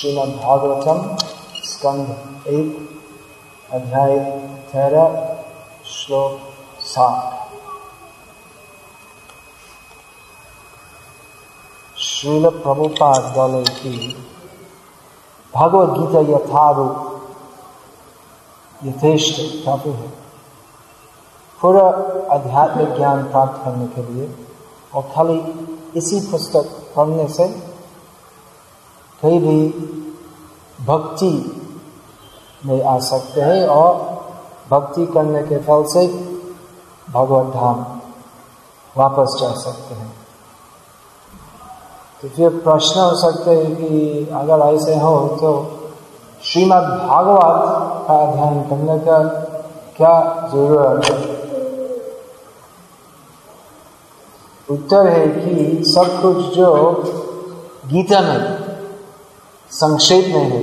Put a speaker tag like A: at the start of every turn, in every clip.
A: श्रीमद् भागवतम स्कंद एक अध्याय तेरह श्लोक सात श्रील प्रभुपाद बोले कि भगवद गीता यथारूप यथेष्ट काफ़ी है पूरा आध्यात्मिक ज्ञान प्राप्त करने के लिए और खाली इसी पुस्तक पढ़ने से कहीं भी भक्ति में आ सकते हैं और भक्ति करने के फल से भगवत धाम वापस जा सकते हैं। तो फिर प्रश्न हो सकते हैं कि अगर ऐसे हो तो श्रीमद् भागवत का अध्ययन करने का क्या ज़रूरत है? उत्तर है कि सब कुछ जो गीता में संक्षेप में है।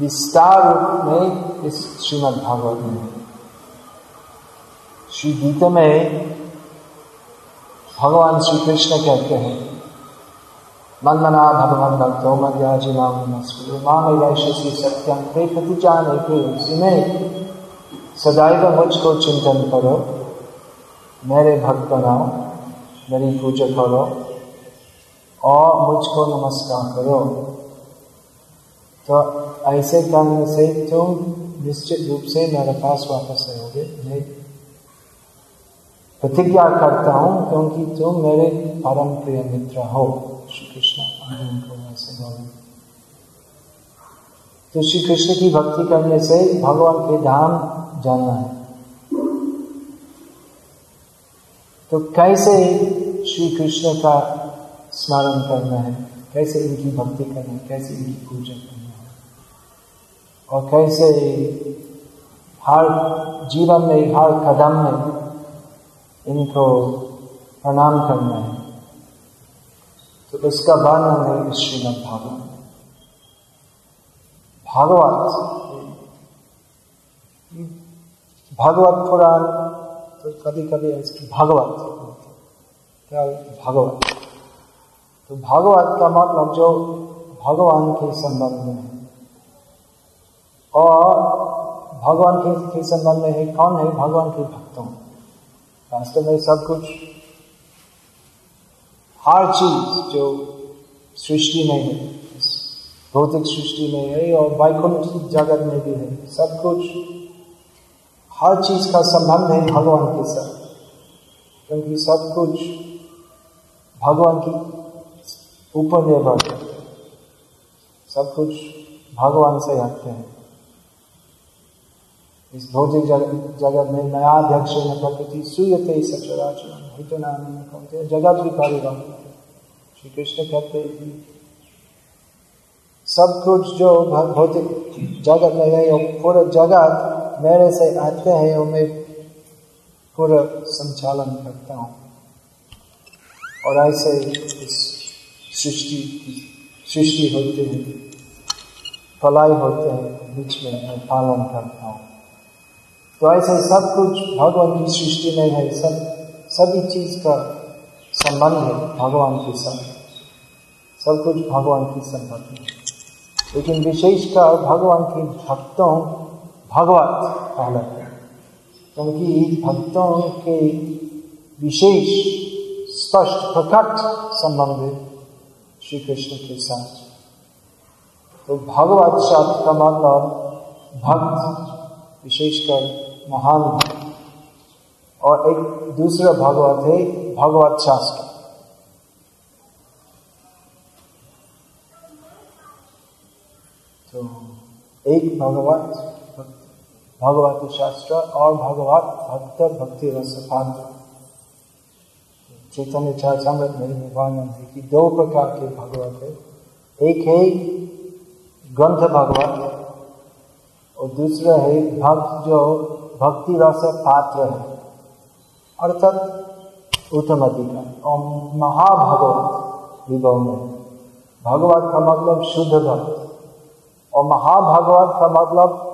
A: विस्तार रूप में इस श्रीमद् भागवत में। श्री गीता में भगवान श्री कृष्ण कहते हैं मन्मना भगवान भक्तो वैश्य सत्यम ते उसी में सदैव मुझको चिंतन करो। मेरे भक्त बनाओ, मेरी पूजा करो और मुझको नमस्कार करो। तो ऐसे करने से तुम निश्चित रूप से मेरे पास वापस आओगे। मैं प्रतिज्ञा करता हूँ क्योंकि तुम मेरे परम प्रिय मित्र हो। श्री कृष्ण तो श्री कृष्ण की भक्ति करने से भगवान के धाम जाना है। तो कैसे श्री कृष्ण का स्मरण करना है, कैसे इनकी भक्ति करना है, कैसे इनकी पूजा करना है। और कैसे हर, जीवन में हर कदम में इनको प्रणाम करना है। तो इसका वर्णन है श्रीमद भागवत भागवत भागवत पुराण तो कभी कभी इसकी भागवत क्या भागवत? तो भागवत का मतलब जो भगवान के संबंध में है। और भगवान के, के संबंध में है कौन है? भगवान के भक्तों। वास्तव में सब कुछ हर चीज़ जो सृष्टि में है भौतिक सृष्टि में है और वैकुंठ जगत में भी है सब कुछ हर चीज़ का संबंध है भगवान के साथ। क्योंकि सब कुछ भगवान की ऊपर करते सब कुछ भगवान से आते हैं। इस भौतिक जगत में नया अध्यक्ष प्रकृति सुयते सचराचरण जगत भी परिवार श्री कृष्ण कहते हैं, सब कुछ जो भौतिक जगत में है, वो पूरा जगत मेरे से आते हैं और मैं पूरा संचालन करता हूँ। और ऐसे इस सृष्टि सृष्टि होते हैं, फलाई होते हैं, बीच में मैं पालन करता हूँ। तो ऐसे सब कुछ भगवान की सृष्टि में है, सब, सभी चीज़ का संबंध है भगवान के साथ। सब कुछ भगवान की संपत्ति है। लेकिन विशेषकर भगवान के भक्तों, भगवत कहलाते हैं। क्योंकि भक्तों के विशेष, स्पष्ट, प्रकट संबंध है। श्री कृष्ण के साथ। तो भगवत शब्द का मतलब भक्त, विशेषकर महान भक्त। और एक दूसरा भगवत है भगवत शास्त्र। तो एक भगवत भगवत शास्त्र और भगवत भक्त, भक्ति रसपात्र चैतन्य चरितमृत में वर्णन है कि दो प्रकार के भगवत है। एक है ग्रंथ भगवत और दूसरा है भक्त जो भक्ति रस पात्र है। अर्थात उत्तम अधिकार। और महाभगवत विभव में। भगवत का मतलब शुद्ध भक्त। और महाभगवत का मतलब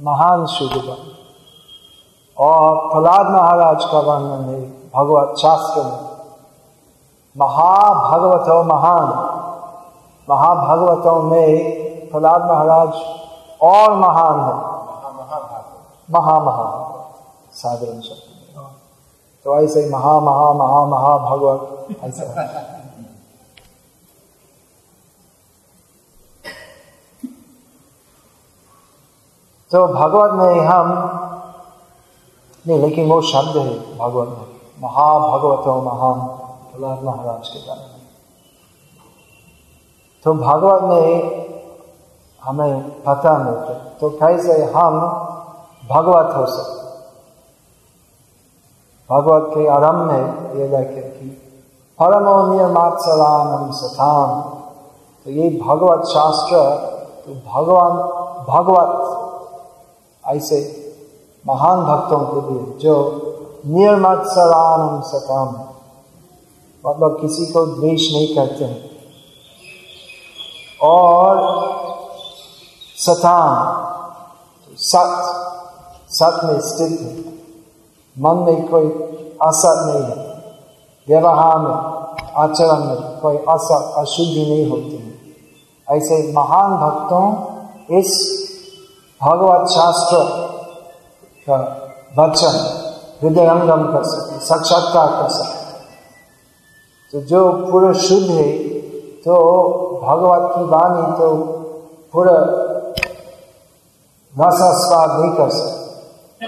A: महान शुद्ध भक्त। और प्रहलाद महाराज का वर्णन है भगवत शास्त्र में। महाभगवत महान, महाभगवतों में प्रहलाद महाराज और महान है। महा महा साधारण शब्द तो ऐसे ही महा महा महा महा भगवत, ऐसा। तो भगवत में हम, नहीं, लेकिन वो शब्द है भगवत में। महाभगवत महान प्रहलाद महाराज के बारे में। तो भगवत में हमें पता मिलता तो कैसे हम भगवत हो सकते भगवत के आरंभ में ये लिखे कि, परमो निर्मात्सरानम सथान तो ये भगवत शास्त्र तो भगवान, भगवत, ऐसे महान भक्तों के लिए जो निर्मत्सरानम सताम मतलब किसी को द्वेष नहीं करते हैं। और सताम सत सत में स्थित है। मन में कोई असत नहीं है। व्यवहार में, आचरण में कोई असत, अशुद्धि नहीं होती है। ऐसे महान भक्तों इस भगवत शास्त्र का वचन हृदयंगम कर सके, साक्षात्कार कर सके। तो जो पूरा शुद्ध है तो भगवत की वाणी तो पूरा रसा स्वाद नहीं कर सकते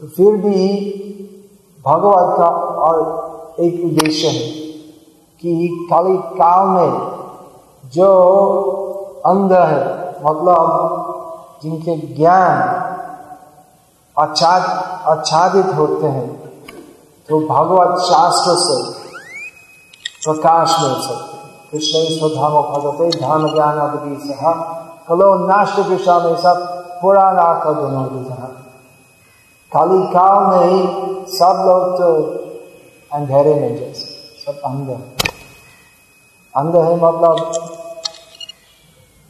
A: तो फिर भी भगवत का और एक उद्देश्य है कि खाली काल में जो अंध है मतलब जिनके ज्ञान आच्छादित होते हैं। तो भगवत शास्त्र से प्रकाश मिल सकते कृष्ण स्वधाम भगवते धर्म ज्ञान, आदि सह कलो नाश्य विषा में सब पुराना का दोनों खाली काल में ही सब लोग तो अंधेरे में जैसे, सब अंध अंध है मतलब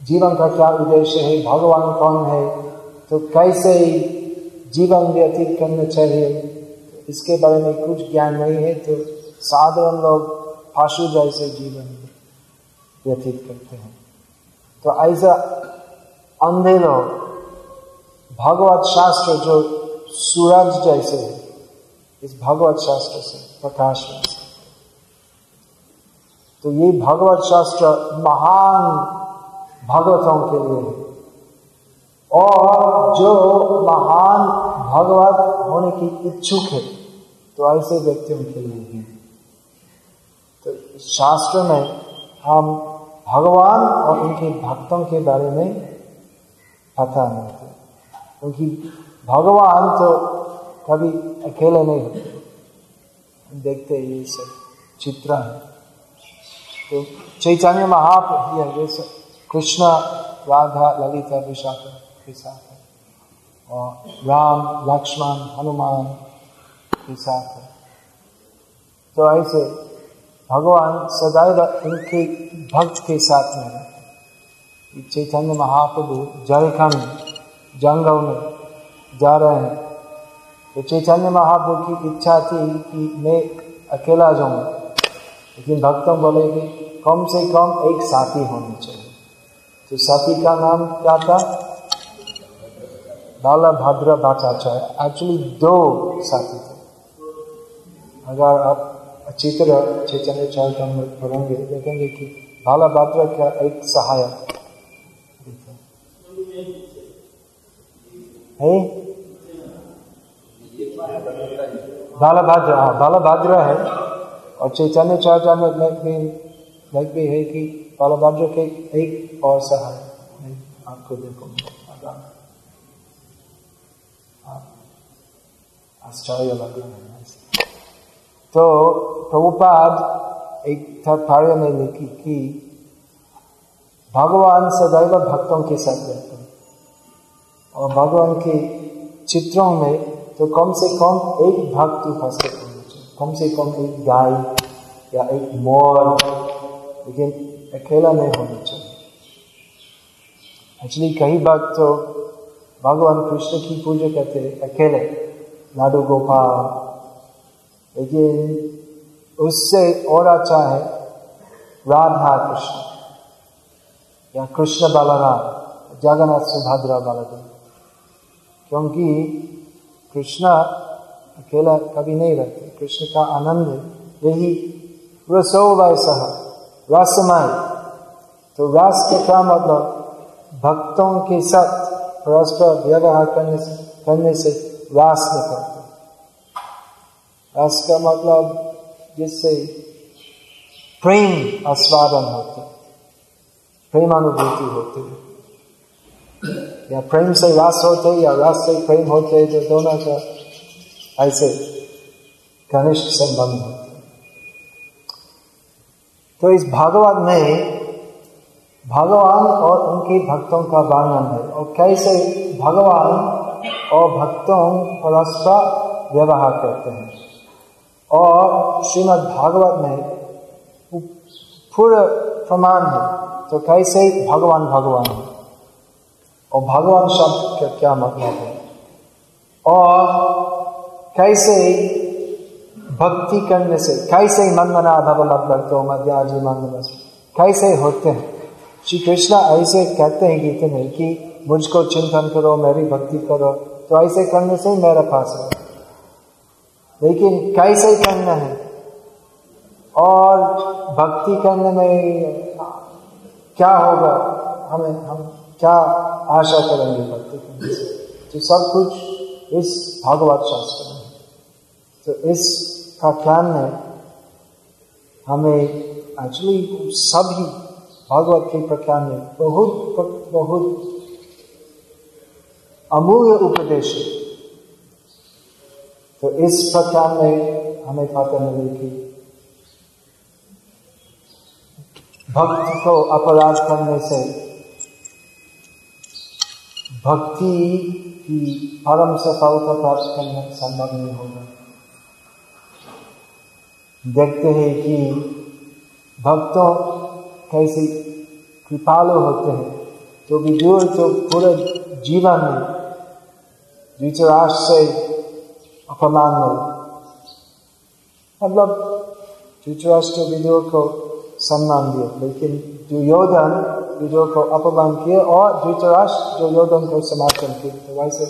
A: जीवन का क्या उद्देश्य है, भगवान कौन है तो कैसे जीवन व्यतीत करना चाहिए। इसके बारे में कुछ ज्ञान नहीं है तो साधारण लोग पशु जैसे जीवन व्यतीत करते हैं। तो ऐसा अंधे लोग भगवत शास्त्र जो सूरज जैसे है, इस भगवत शास्त्र से प्रकाश में तो ये भगवत शास्त्र महान भगवतों के लिए और जो महान भगवत होने की इच्छुक है तो ऐसे व्यक्तियों के लिए भी तो शास्त्र में हम भगवान और उनके भक्तों के बारे में पता मिलते क्योंकि भगवान तो कभी अकेले नहीं होते। देखते ये सब चित्र है। तो चैतन्य महाप्रभु ये सब कृष्ण, राधा, ललिता, विशाखा। के साथ है। और राम, लक्ष्मण, हनुमान के साथ है। तो ऐसे भगवान सदैव इनके भक्त के साथ में रहते चैतन्य महाप्रभु झारखंड जंगल में जा रहे हैं। तो चैतन्य महाप्रभु की इच्छा थी कि मैं अकेला जाऊँ। लेकिन भक्तों बोले कि कम से कम एक साथी होनी चाहिए। तो साथी का नाम क्या था? बाला भद्र भट्टाचार्य एक्चुअली दो साथी थे। अगर आप अच्छी तरह चैतन्य चरितमृत पढ़ेंगे देखेंगे कि बाला भद्र का एक सहायक है? बालाभद्र हाँ बालाभद्र है। और चैतन्य चरितमृत में भी है कि बालभद्र के एक और सहाय आपको देखो। आश्चर्य लग रहा है तो प्रभुपाद एक तात्पर्य में लिखी कि भगवान सदैव भक्तों के साथ रहते हैं। और भगवान के चित्रों में तो कम से कम एक भक्त उपस्थित होना चाहिए। कम से कम एक गाय या एक मोर, लेकिन अकेला नहीं होना चाहिए। एक्चुअली कई बार तो भगवान कृष्ण की पूजा करते अकेले। लाडू गोपाल लेकिन उससे और अच्छा है राधा कृष्ण। या कृष्ण बलराम, जगन्नाथ सुभद्रा बलदेव क्योंकि कृष्ण अकेला कभी नहीं रहते। कृष्ण का आनंद यही रसो वैसा रसमय। तो रस का क्या मतलब? भक्तों के साथ परस्पर व्यवहार करने से करने से रस निकलते रस का मतलब जिससे प्रेम आस्वादन होते प्रेम अनुभूति होती है। या प्रेम से रस होते या रस से प्रेम होते तो दोनों का ऐसे घनिष्ठ संबंध होते तो इस भागवत में भगवान और उनके भक्तों का वर्णन है। और कैसे भगवान और भक्तों परस्पर व्यवहार करते हैं। और श्रीमद् भागवत में पूरा प्रमाण है तो कैसे भगवान भगवान है? और भगवान शब्द का क्या मतलब है? और कैसे भक्ति करने से, कैसे मन मना भव मत भक्तो मध्याजी मन कैसे होते हैं? श्री कृष्णा ऐसे कहते हैं गीत में कि मुझको चिंतन करो, मेरी भक्ति करो। तो ऐसे करने से ही मेरा पास है। लेकिन कैसे करना है? और भक्ति करने में क्या होगा? हमें, हम क्या आशा करेंगे भक्ति करने से? तो सब कुछ इस भागवत शास्त्र में तो इस का ज्ञान में हमें एक्चुअली सभी भागवत के प्रख्यान में बहुत बहुत अमूल्य उपदेश तो इस प्रकार में हमें पता मिले कि भक्त को अपराध करने से भक्ति की परम सफलता प्राप्त करना संभव नहीं होगा देखते हैं कि भक्तों कैसे कृपालु होते हैं तो विदुर जो पूरे जीवन में धृतराष्ट्र से अपमान। मतलब धृतराष्ट्र विदुर को सम्मान दिया, लेकिन दुर्योधन विदुर को अपमान किया और धृतराष्ट्र दुर्योधन को समर्थन किया तो वैसे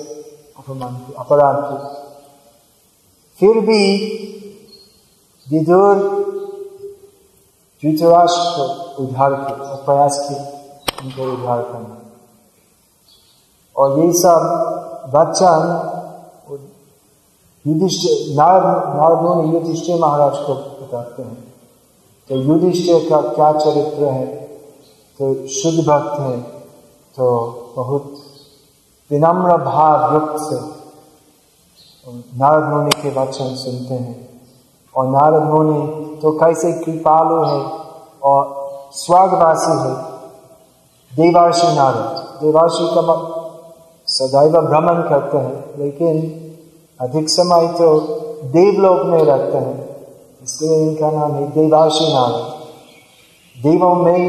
A: अपमान किया, अपराध किया। फिर भी विदुर धृतराष्ट्र को उद्धार किया प्रयास किया, उनको उद्धार करना। और ये सब वचन युधिष्ठिर नारद नारद मुनि युधिष्ठिर महाराज को बताते हैं। तो युधिष्ठिर का क्या चरित्र है? तो शुद्ध भक्त है तो बहुत विनम्र भाव युक्त से नारद मुनि के वचन सुनते हैं। और नारद मुनि तो कैसे कृपालु है और स्वर्गवासी है। देवाशी नारद, देवाशी का सदैव भ्रमण करते हैं, लेकिन अधिक समय तो देवलोक में रहते हैं। इसलिए इनका नाम है देवाशी नारद देवों में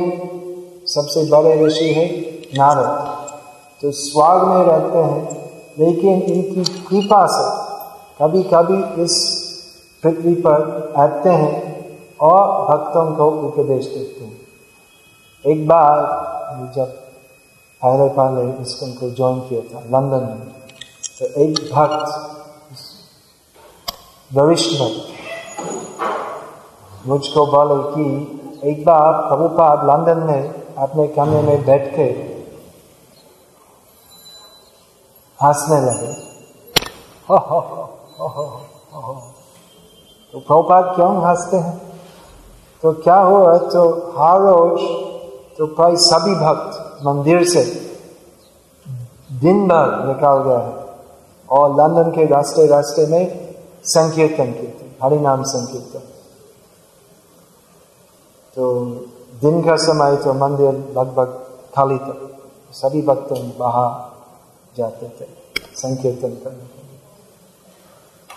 A: सबसे बड़े ऋषि है नारद। तो स्वर्ग में रहते हैं, लेकिन इनकी कृपा से कभी कभी इस पृथ्वी पर आते हैं और भक्तों को उपदेश देते हैं। एक बार जब पहले पहले इसको को ज्वाइन किया था लंदन में। तो एक भक्त, वरिष्ठ भक्त, मुझको बोले कि, एक बार प्रभुपाद लंदन में अपने कमरे में बैठ के हंसने लगे। हो हो हो हो हो तो प्रभुपाद क्यों हँसते हैं? तो क्या हुआ? तो हर रोज तो प्राय सभी भक्त मंदिर से दिन भर निकाल गया है। और लंदन के रास्ते रास्ते में संकीर्तन कीर्तन हरि नाम संकीर्तन। तो दिन का समय तो मंदिर लगभग खाली था। सभी भक्त बाहर जाते थे संकीर्तन करने के लिए।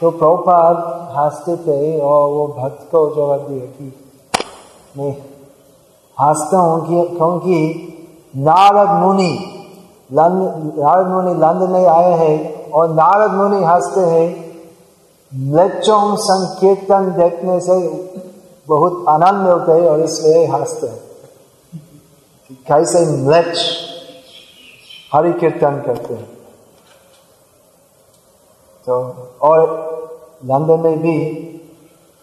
A: तो प्रभुपाद हँसते थे और वो भक्त को जवाब दिया कि, मैं हंसता हूँ क्योंकि नारद मुनि नारद मुनि लंदन में आए हैं और नारद मुनि हँसते हैं। लच्चों संकीर्तन देखने से बहुत आनंद मिलते हैं और इसलिए हँसते हैं। कैसे म्लेच हरि कीर्तन करते हैं। तो और लंदन में भी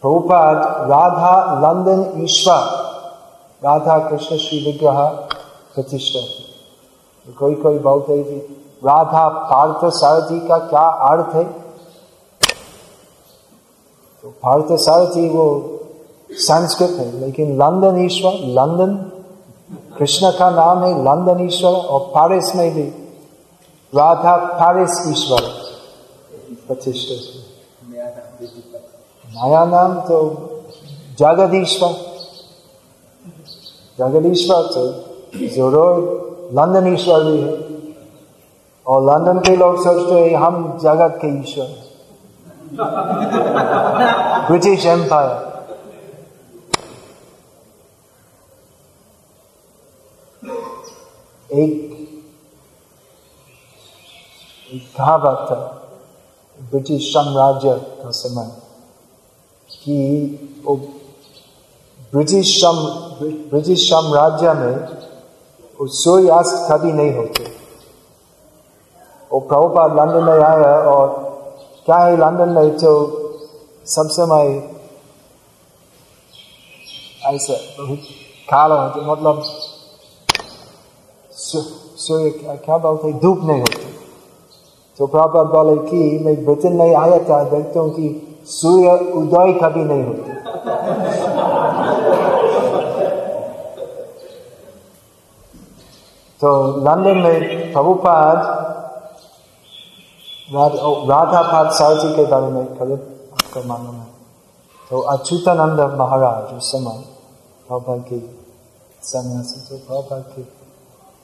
A: प्रभुपाद राधा लंदन ईश्वर, राधा कृष्ण श्री विग्रह प्रतिष्ठा। कोई कोई बोलते है जी। राधा पार्थ सारथी का क्या अर्थ है? तो पार्थ सारथी वो संस्कृत है, लेकिन लंदन ईश्वर लंदन, कृष्ण का नाम है लंदन ईश्वर और पारिस में भी राधा पारिस ईश्वर प्रतिष्ठा नया नाम तो जगदीश्वर। जगदीश्वर तो ज़रूर। लंदन ईश्वर भी है। और लंदन के लोग सोचते हैं, हम जगत के ईश्वर ब्रिटिश एम्पायर एक कहावत था? ब्रिटिश साम्राज्य का समय। कि ब्रिटिश ब्रिटिश साम्राज्य में वो सूर्यास्त कभी नहीं होते। वो प्रभुपाद लंदन में आया और क्या है लंदन में तो सब समय ऐसा काला होते मतलब सूर्य क्या बोलते धूप नहीं होती। तो प्रभुपाद बोले कि मैं ब्रिटेन में आया था, देखता हूँ कि सूर्य उदय कभी नहीं होते। तो लंदन में प्रभुपाद राधा पाद सारथी के बारे में कभी आपका मालूम है? तो अच्युतानंद महाराज उस समय प्रभुपाद के सन्यासी तो प्रभुपाद के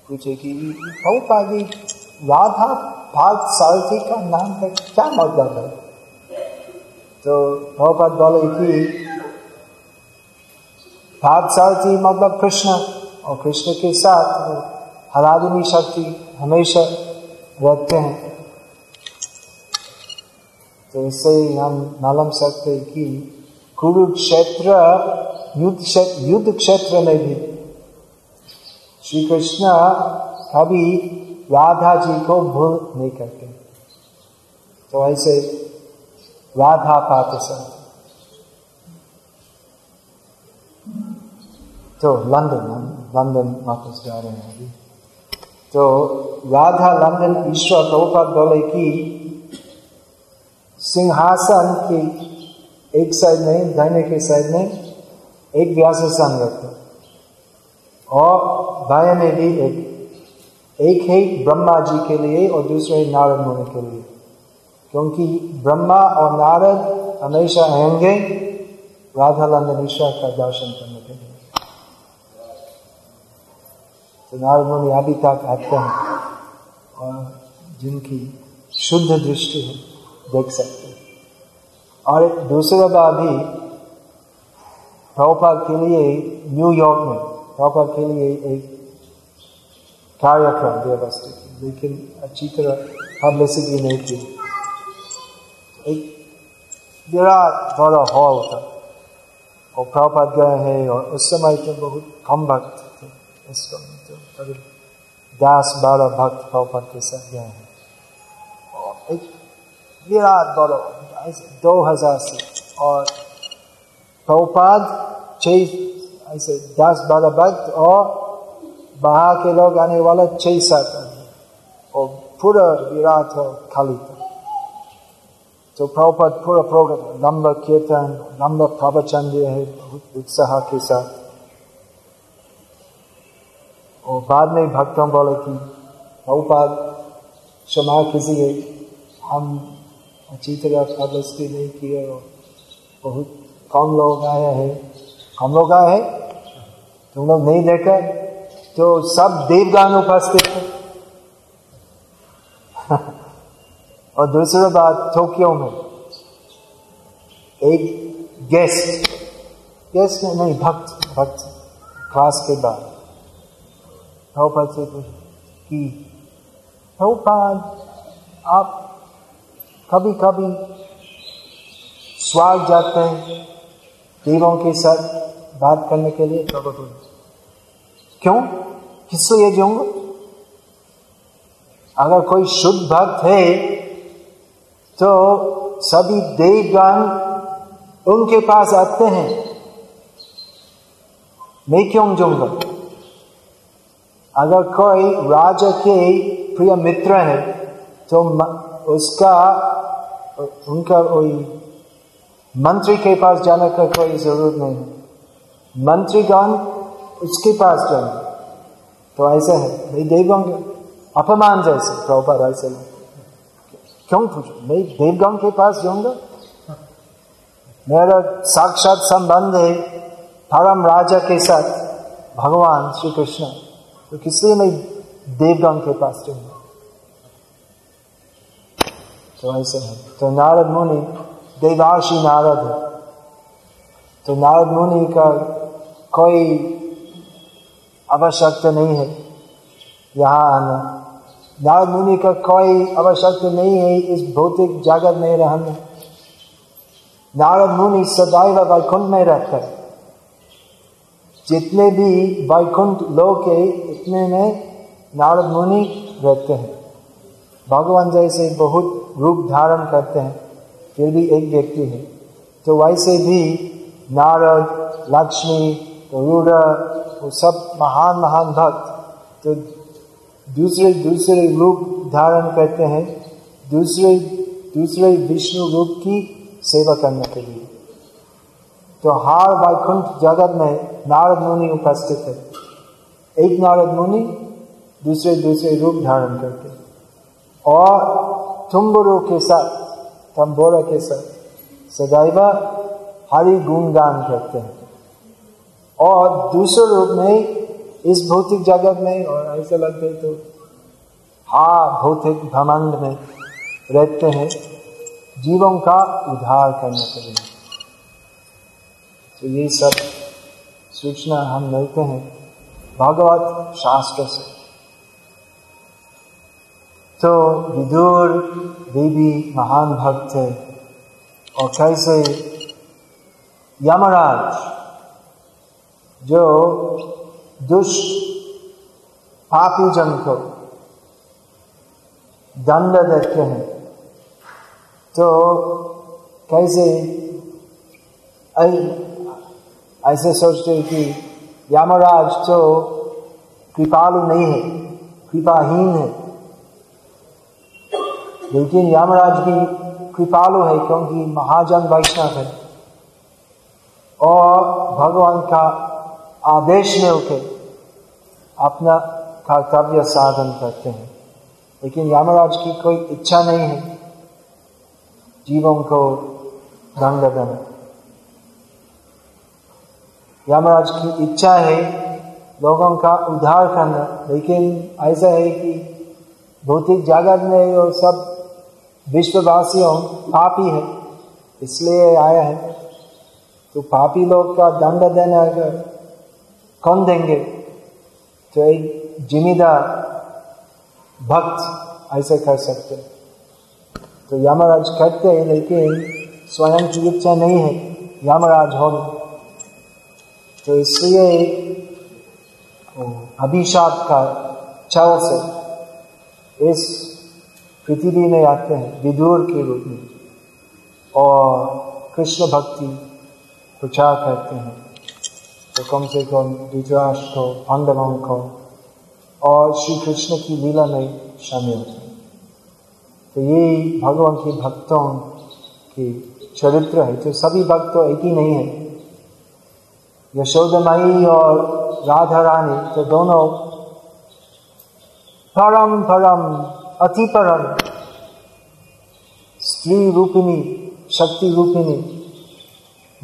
A: पूछे कि, प्रभुपाद जी राधा पाद सारथी का नाम है, क्या मतलब है? तो प्रभुपाद बोले कि, पाद सारथी मतलब कृष्ण और कृष्ण के साथ हरादिनी शक्ति हमेशा रहते हैं। तो इससे ही हम मालूम सकते कि कुरुक्षेत्र युद्ध क्षेत्र युद्ध क्षेत्र में भी श्री कृष्ण कभी राधा जी को भूल नहीं करते। तो ऐसे राधा पाते सब तो लंदन लंदन वापस जा रहे हैं अभी। तो राधा लंदन ईश्वर प्रभुपाद बोले कि सिंहासन की एक साइड में दाहिने के साइड में एक व्यासन रखते और बाएँ में भी एक एक है ब्रह्मा जी के लिए और दूसरे नारद मुनि के लिए। क्योंकि ब्रह्मा और नारद हमेशा आएँगे राधा लंदन ईश्वर का दर्शन करने के लिए। तो मुनि अभी तक आते हैं और जिनकी शुद्ध दृष्टि है, देख सकते हैं। और एक दूसरा बार भी प्रभुपाद के लिए न्यूयॉर्क में, प्रभुपाद के लिए एक कार्यक्रम व्यवस्थित लेकिन अच्छी तरह पब्लिसिटी नहीं थी एक विराट बड़ा हॉल था, और प्रभुपाद गए हैं, और उस समय तो बहुत कम भक्त थे तो करीब दस बारह भक्त प्रभुपाद के साथ गए हैं। एक विराट बड़ा दो हज़ार से, और प्रभुपाद छः ऐसे दस बारह भक्त और बाहर के लोग आने वाला छह सात और पूरा विराट हो, खाली था। तो प्रभुपद पूरा प्रोग्राम लंबा कीर्तन लंबा प्रवचन दिए है, बहुत उत्साह के साथ। और बाद में भक्तों बोले कि प्रभुपाद क्षमा कीजिए। हम अच्छी तरह पब्लिसिटी नहीं किए और बहुत कम लोग आए हैं। कम लोग आए हैं? तुम लोग नहीं देखा? तो सब देवगान उपस्थित थे और दूसरा बात, टोक्यो में एक गेस्ट गेस्ट नहीं, भक्त भक्त, क्लास के बाद। प्रभुपाद से कि। प्रभुपाद आप कभी कभी स्वाग जाते हैं देवों के साथ बात करने के लिए क्यों? किसलिए जाऊँगा? अगर कोई शुद्ध भक्त है तो सभी देवगण उनके पास आते हैं। मैं क्यों जाऊँगा? अगर कोई राजा के प्रिय मित्र है तो उसका, उनका कोई मंत्री के पास जाने का कोई ज़रूरत नहीं। है मंत्रीगण उसके पास जाएँगे तो ऐसा है, मैं देवगण अपमान जैसे, प्रभुपाद ऐसे क्यों पूछो? मैं देवगण के पास जाऊँगा? मेरा साक्षात संबंध है परम राजा के साथ, भगवान श्री कृष्ण। तो किसलिए मैं देवगण के पास जाऊँगा तो ऐसे है। तो नारद मुनि, देवाशी नारद है। तो नारद मुनि का कोई आवश्यकता नहीं है यहाँ आना। नारद मुनि का कोई आवश्यकता नहीं है इस भौतिक जगत में रहना। नारद मुनि सदैव वैकुंठ में रहते हैं। जितने भी वैकुंठ लोग है इतने में नारद मुनि रहते हैं। भगवान जैसे बहुत रूप धारण करते हैं, फिर भी एक व्यक्ति है तो वैसे भी नारद, लक्ष्मी गरुड़ वो सब महान महान भक्त तो दूसरे दूसरे रूप धारण करते हैं, दूसरे दूसरे विष्णु रूप की सेवा करने के लिए। तो हार वैकुंठ जगत में नारद मुनि उपस्थित है एक नारद मुनि दूसरे दूसरे रूप धारण करते और तुम्बुरु के साथ तम्बोरा के साथ सदैव हरि गुणगान करते हैं। और दूसरे रूप में इस भौतिक जगत में, और ऐसा लगते तो हा भौतिक भ्रमंड में रहते हैं, जीवों का उद्धार करने के लिए। तो ये सब सूचना हम मिलते हैं भगवत शास्त्र से। तो विदुर देवी महान भक्त थे और कैसे यमराज, जो दुष्ट पापी जन को दंड देते हैं तो कैसे ऐसे सोचते कि यामराज तो कृपालु नहीं है, कृपाहीन है। लेकिन यामराज भी कृपालु है क्योंकि महाजन वैष्णव है। और भगवान का आदेश में उठे, अपना कर्तव्य साधन करते हैं। लेकिन यामराज की कोई इच्छा नहीं है, जीवों को दंड देना। यमराज की इच्छा है, लोगों का उद्धार करना। लेकिन ऐसा है कि भौतिक जगत में वो सब विश्ववासियों पापी है, इसलिए आया है। तो पापी लोग का दंड देना अगर कौन देंगे तो एक जिम्मेदार भक्त ऐसे कर सकते तो यमराज करते हैं, लेकिन स्वयं इच्छा नहीं है। यमराज हो तो इसलिए अभिशाप का छल से इस पृथ्वी में आते हैं, विदुर के रूप में। और कृष्ण भक्ति प्रचार करते हैं। तो कम से कम धृतराष्ट्र को पांडवों को और श्री कृष्ण की लीला में शामिल होते हैं। तो ये भगवान के भक्तों की चरित्र है तो सभी भक्त एक ही नहीं है। यशोदमयी और राधा रानी तो दोनों परम परम अति परम स्त्री रूपिणी, शक्ति रूपिणी,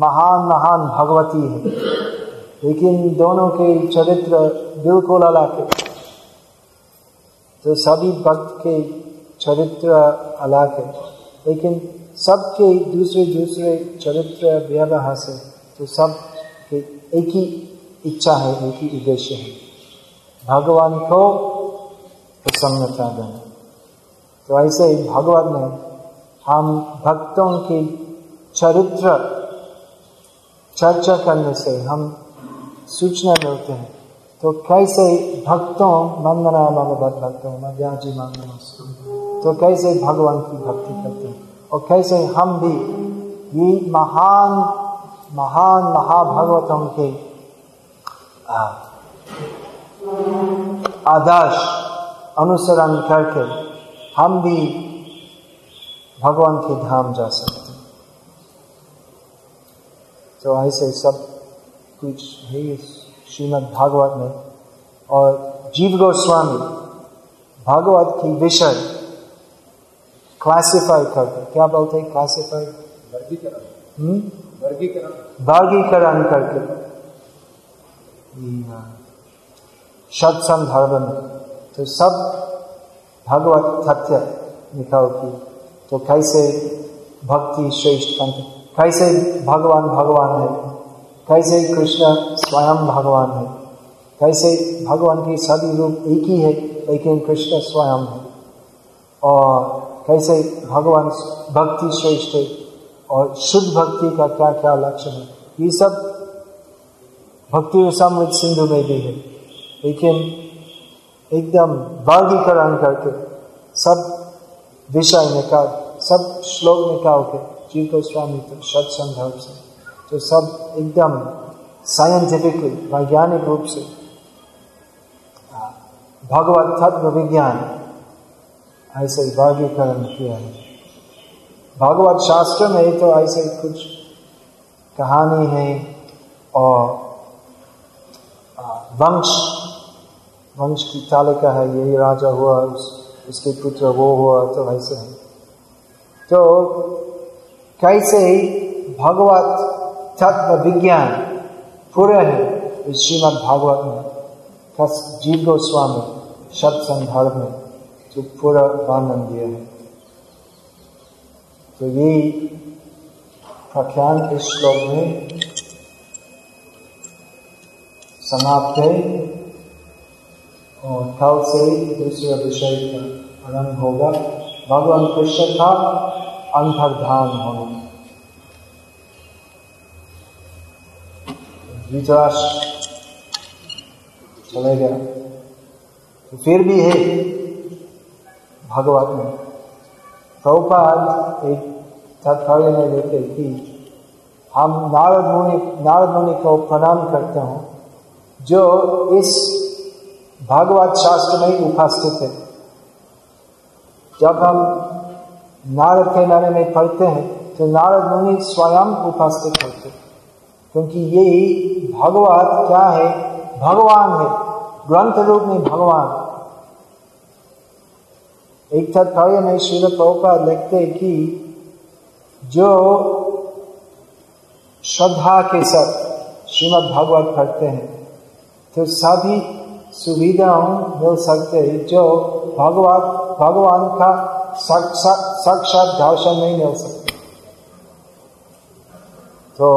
A: महान महान भगवती है। लेकिन दोनों के चरित्र बिल्कुल अलग है। तो सभी भक्त के चरित्र अलग है। लेकिन सबके दूसरे दूसरे चरित्र व्यवहार से तो सब एक ही इच्छा है, एक ही उद्देश्य है। भगवान को प्रसन्नता देना। तो ऐसे ही भगवान ने हम भक्तों के चरित्र चर्चा करने से हम सूचना मिलते हैं। तो कैसे भक्तों, वंदना मनोभक्त भक्तों, मध्याजी तो कैसे भगवान की भक्ति करते हैं? और कैसे हम भी ये महान महान महाभागवतों के आदर्श अनुसरण करके हम भी भगवान के धाम जा सकते तो ऐसे सब कुछ है श्रीमद भागवत में। और जीव गोस्वामी भागवत की विषय क्लासिफाई करके क्या बोलते हैं? क्लासिफाई
B: वर्गीकरण। वर्गीकरण।
A: वर्गीकरण करके। शब्द संदर्भ में। तो सब भगवत तथ्य निकाल की तो कैसे भक्ति श्रेष्ठ पंथ कैसे भगवान भगवान है कैसे कृष्ण स्वयं भगवान है कैसे भगवान की सभी रूप एक ही है लेकिन कृष्ण स्वयं है। और कैसे भगवान भक्ति श्रेष्ठ है और शुद्ध भक्ति का क्या क्या लक्षण है? ये सब भक्ति समृद्ध सिंधु में भी है। लेकिन एकदम वर्गीकरण करके सब विषय निकाल, सब श्लोक निकाल के जीव को स्वामी तो सत संदर्भ से तो सब एकदम साइंटिफिकली वैज्ञानिक रूप से भगवत तत्व विज्ञान, ऐसे वर्गीकरण किया है। भगवत शास्त्र में तो ऐसे कुछ कहानी है और वंश वंश की तालिका है यही राजा हुआ उस, उसके पुत्र वो हुआ तो ऐसे है। तो कैसे ही भगवत तत्व विज्ञान पूरे है श्रीमद भागवत में जीव गोस्वामी शब्द संदर्भ में जो पूरा वर्णन दिया है। तो ये प्रख्यान इस श्लोक में समाप्त है और कल से दूसरे विषय का आरंभ होगा। भगवान कृष्ण का अंतर्धान होना। धृतराष्ट्र चले गया। तो फिर भी है भगवत में। प्रभुपाद एक तात्पर्य में देते कि हम नारद मुनि नारद मुनि को प्रणाम करते हैं, जो इस भागवत शास्त्र में उपस्थित है। जब हम नारद के बारे में पढ़ते हैं तो नारद मुनि स्वयं उपस्थित होते क्योंकि ये भगवत क्या है? भगवान है। ग्रंथ रूप में भगवान। एक तात्पर्य में श्री प्रभुपाद लिखते कि जो श्रद्धा के साथ श्रीमद भागवत पढ़ते हैं तो सभी सुविधाओं मिल सकते हैं, जो भगवत भगवान का साक्षात दर्शन नहीं मिल सकते। तो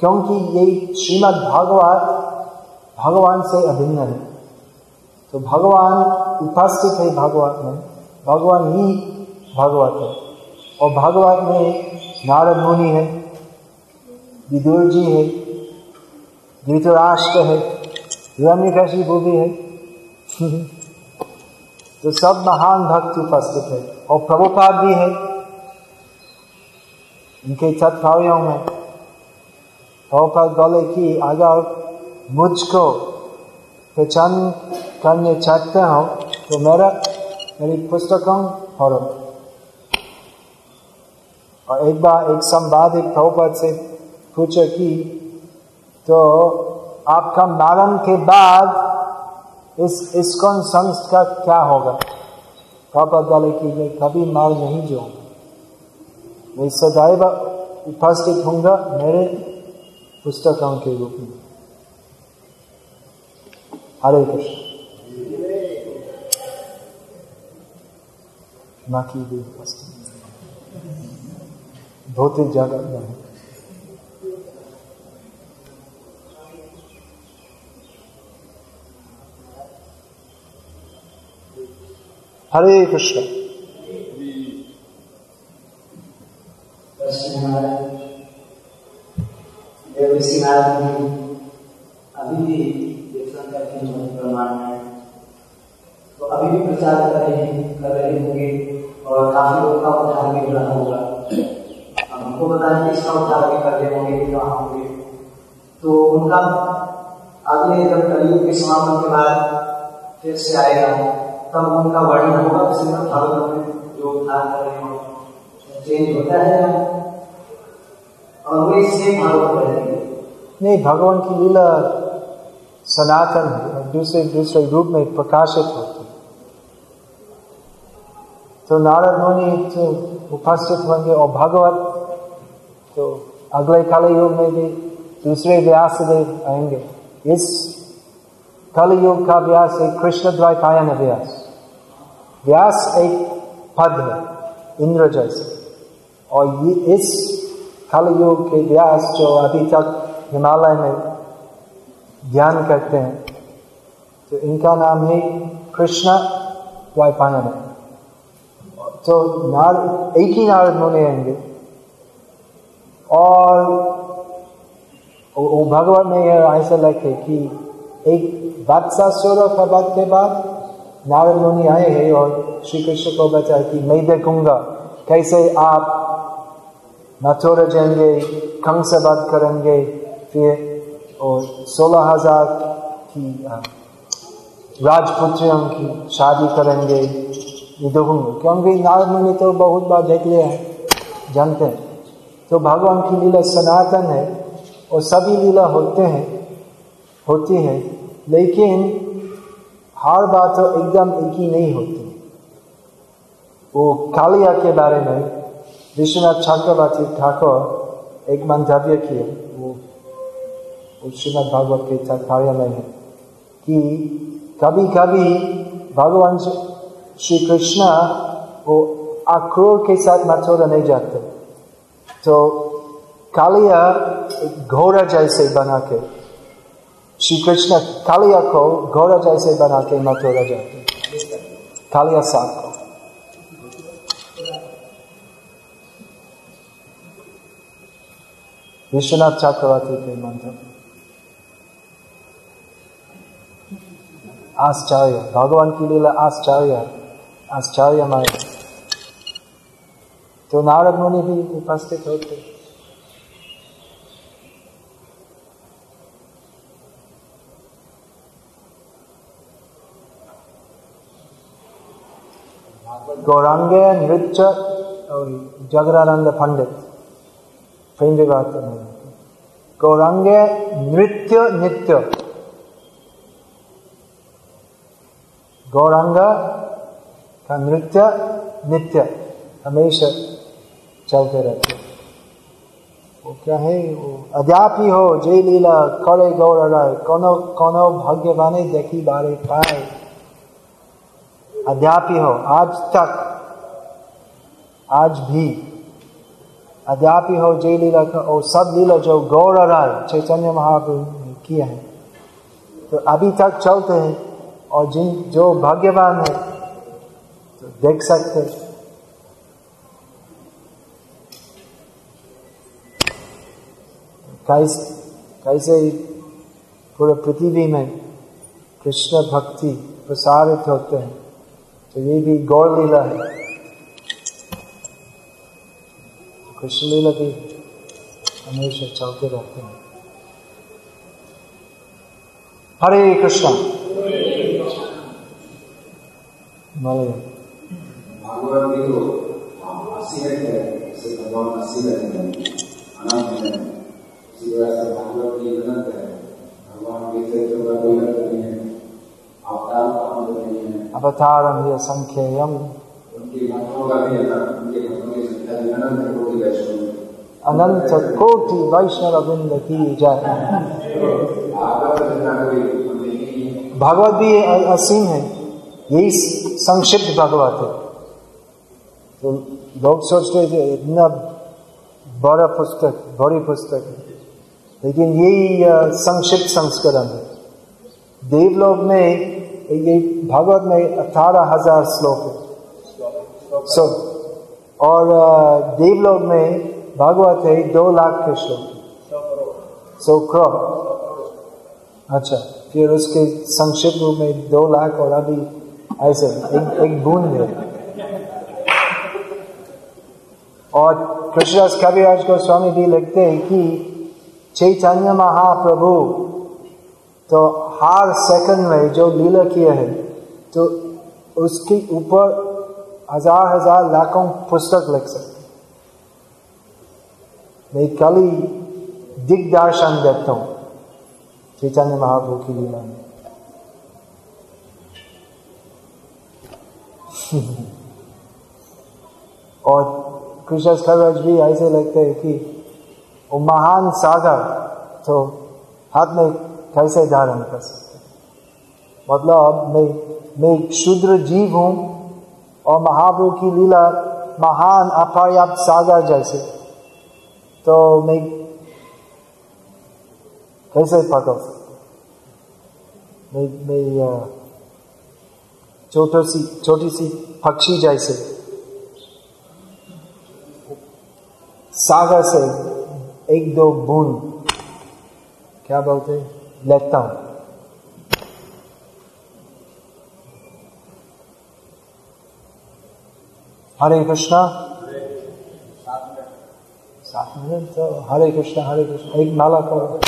A: क्योंकि ये श्रीमद भागवत भगवान से अभिन्न है तो भगवान उपस्थित है भागवत में, भगवान ही भगवत है। और भागवत में नारद मुनि है, विदुर जी है, धृतराष्ट्र है हिरण्यकशिपु भी है। तो सब महान भक्त उपस्थित है और प्रभुपाद भी है। इनके तत्पर्यों में प्रभुपाद बोले कि अगर मुझको पहचान करने चाहते हो तो मेरा, मेरी पुस्तकों पढ़ो। और एक बार एक संवाद एक प्रभुपाद से पूछा कि तो आपका मरण के बाद इस इसकोन संघ का क्या होगा? प्रभुपाद बोले कि, मैं कभी मार नहीं जाऊँगा। मैं सदैव उपस्थित होऊँगा मेरे पुस्तकों के रूप में। हरे कृष्ण। बाकी भी भौतिक जगत में हरे कृष्ण।
C: अभी भी प्रमाण तो अभी भी प्रचार कर रहे हैं, कर रहे होंगे, और काफ़ी लोग का उद्धार भी हो रहा होगा। हमको बताएँ कि इसका उद्धार भी कर होंगे कि कहाँ होंगे तो उनका अगले जब कलयुग के समापन के बाद फिर से आएगा, तब उनका वर्णन होगा तो श्रीमद भागवत में जो उद्धार कर रहे हो, चेंज होता है। और वही सेम भागवत रहेंगे
A: नहीं, भगवान की लीला सनातन है दूसरे दूसरे रूप में प्रकाशित होती तो नारद मुनि उपस्थित होंगे और भगवत तो अगले काले युग में भी, दूसरे व्यास देव आएँगे। इस कल युग का व्यास एक कृष्ण द्वैपायन व्यास। व्यास एक पद है, इंद्र जैसे। और ये इस कल युग के व्यास जो अभी तक हिमालय में ध्यान करते हैं तो इनका नाम है कृष्ण द्वैपायन। तो नार, एक ही नारद मुनि आएँगे। और वो भगवत में यह ऐसा लिखे कि एक बादशाह वध के बाद नारद मुनि आए हैं और श्री कृष्ण को बचा कि मैं देखूँगा कैसे आप मथुरा जाएँगे कंग से बात करेंगे, फिर और सोलह हज़ार की राजपुत्रियों की शादी करेंगे। ये देखूँगा। क्योंकि नारद मुनि तो बहुत बार देख लिया है, जानते हैं। तो भगवान की लीला सनातन है और सभी लीला होते हैं, होती है, लेकिन हर बात तो एकदम एक ही नहीं होती। वो कालिया के बारे में विश्वनाथ चक्रवर्ती ठाकुर एक मंतव्य किए, वो श्रीमद भागवत के तात्पर्य में है कि कभी कभी भगवान श्री कृष्ण वो अक्रूर के साथ मथुरा नहीं जाते। तो कालिया घोड़ा जैसे बना के श्री कृष्ण कालिया को घोड़ा जैसे बना के मथुरा जाते कालिया साथ को विश्वनाथ चक्रवर्ती के मंत्र आश्चर्य भगवान की लीला आश्चर्य आश्चर्यमय तो नारद मुनि भी उपस्थित होते। गौरांगे नृत्य और जगरानंद पंडित प्रेम नहीं। गौरांगे नृत्य, नित्य। गौरांग का नृत्य, नित्य। हमेशा चलते रहते वो क्या है अद्यापि हो जय लीला करे गौर राय कोनो कोनो भाग्यवाने देखी बारे पाए। अद्यापि हो, आज तक, आज भी। अद्यापि हो जय लीला का, और सब लीला जो गौर राय चैतन्य महाप्रभु ने किए हैं तो अभी तक चलते हैं, और जिन, जो भाग्यवान है तो देख सकते कैसे कैसे पूरे पृथ्वी में कृष्ण भक्ति प्रसारित होते हैं। तो ये भी गौर लीला है। कृष्ण लीला भी हमेशा चलते रहते हैं। हरे कृष्ण। मलयालम
B: अवतार है संख्या अनंत कोटि वैष्णव
A: अनंत कोटि वैष्णव वृंद की जय
B: भागवत
A: भी असीम है। यही संक्षिप्त भगवत है। तो लोग सोचते थे इतना बड़ा पुस्तक, बड़ी पुस्तक है। लेकिन यही संक्षिप्त संस्करण है। देवलोक में, ये भागवत में अठारह हज़ार श्लोक है। सो और देवलोक में भागवत है, दो लाख के श्लोक सौ करोड़ अच्छा फिर उसके संक्षिप्त रूप में दो लाख और अभी ऐसे, एक एक बूंद है। और कृष्णदास कविराज गोस्वामी भी लिखते हैं कि चैतन्य महाप्रभु तो हर सेकंड में जो लीला किया है तो उसके ऊपर हज़ार हज़ार लाखों पुस्तक लिख सकते मैं कल ही दिग्दर्शन देता हूँ चैतन्य महाप्रभु की लीला में। और कृष्ण खरज भी ऐसे लगते हैं कि वो महान सागर तो हाथ में कैसे धारण कर सकते मतलब मैं मैं एक शुद्र जीव हूँ और महाप्रभु की लीला महान अपर्याप्त सागर जैसे। तो मैं कैसे पकड़ मैं मैं छोटी सी छोटी सी पक्षी जैसे सागर से एक दो बूंद। क्या बोलते लेता हूँ। हरे कृष्णा। सात मिनट तो हरे कृष्णा हरे कृष्णा। एक नाला करो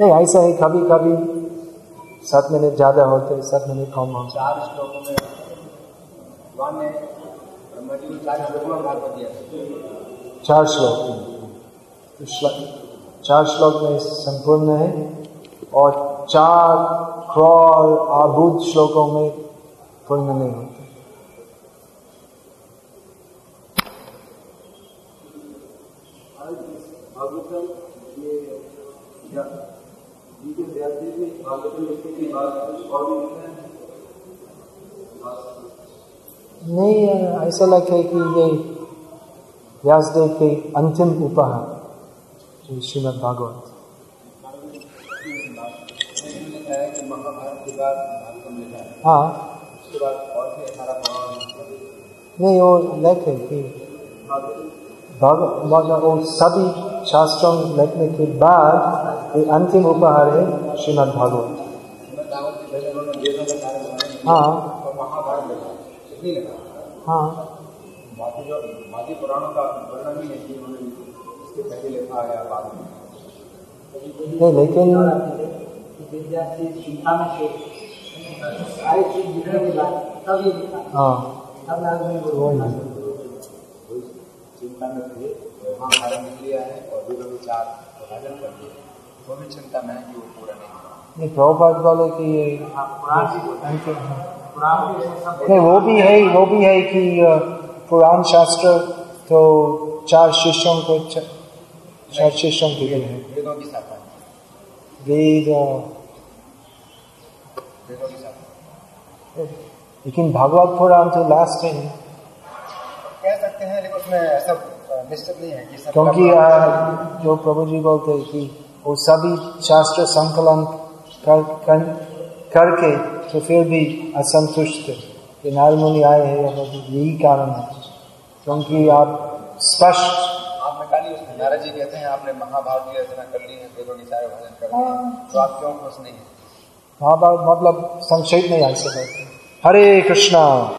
A: नहीं, ऐसा है कभी कभी सात मिनट ज़्यादा होते सात मिनट कम होते
B: चार श्लोकों में भगवान ने ब्रह्मा जी को चार श्लोकों में भाग दिया।
A: चार श्लोक तो श्लोक चार श्लोक में संपूर्ण है और चार क्रॉल आभूत श्लोकों में पूर्ण नहीं होते
B: भागवतम ये जी के व्यास जी ने भागवतम लिखने के बाद कुछ और भी लिखा है
A: नहीं, ऐसा लग है कि ये व्यासदेव के अंतिम उपहार जो श्रीमद भागवत।
B: है। कि के बाद भागवतम लिखा है
A: हाँ
B: बाद और
A: सभी शास्त्रों लिखने के बाद ये अंतिम उपहार है श्रीमद भागवत। हाँ। हाँ।
B: बाकी जो बाकी पुराणों का वर्णन ही। है कि उन्होंने इसके पहले लिखा है या बाद में
A: नहीं लेकिन
C: विद्यार्थी में थे
B: महाभारत लिख लिया है और वेदों के चार विभाजन कर दिए वो भी चिंता में है कि वो पूरा नहीं
A: नहीं प्रभुपाद बोले कि नहीं वो भी है वो भी है कि पुराण शास्त्र तो चार शिष्यों को चार शिष्यों के लिए है।
B: वेदों
A: लेकिन भागवत पुराण तो लास्ट है
B: कह सकते हैं लेकिन उसमें ऐसा निश्चित नहीं है कि सब
A: क्योंकि जो प्रभु जी बोलते हैं कि वो सभी शास्त्र संकलन कर, कर, करके तो फिर भी असंतुष्ट कि नारद मुनि आए हैं यही कारण है। क्योंकि आप स्पष्ट
B: आप निकालिए उसमें नारद जी कहते हैं आपने महाभारत की रचना कर ली है वेदों की चार विभाजन कर लिए तो आप क्यों खुश नहीं हैं?
A: महाभारत मतलब संक्षेप में ऐसे बोलते हैं। हरे कृष्णा।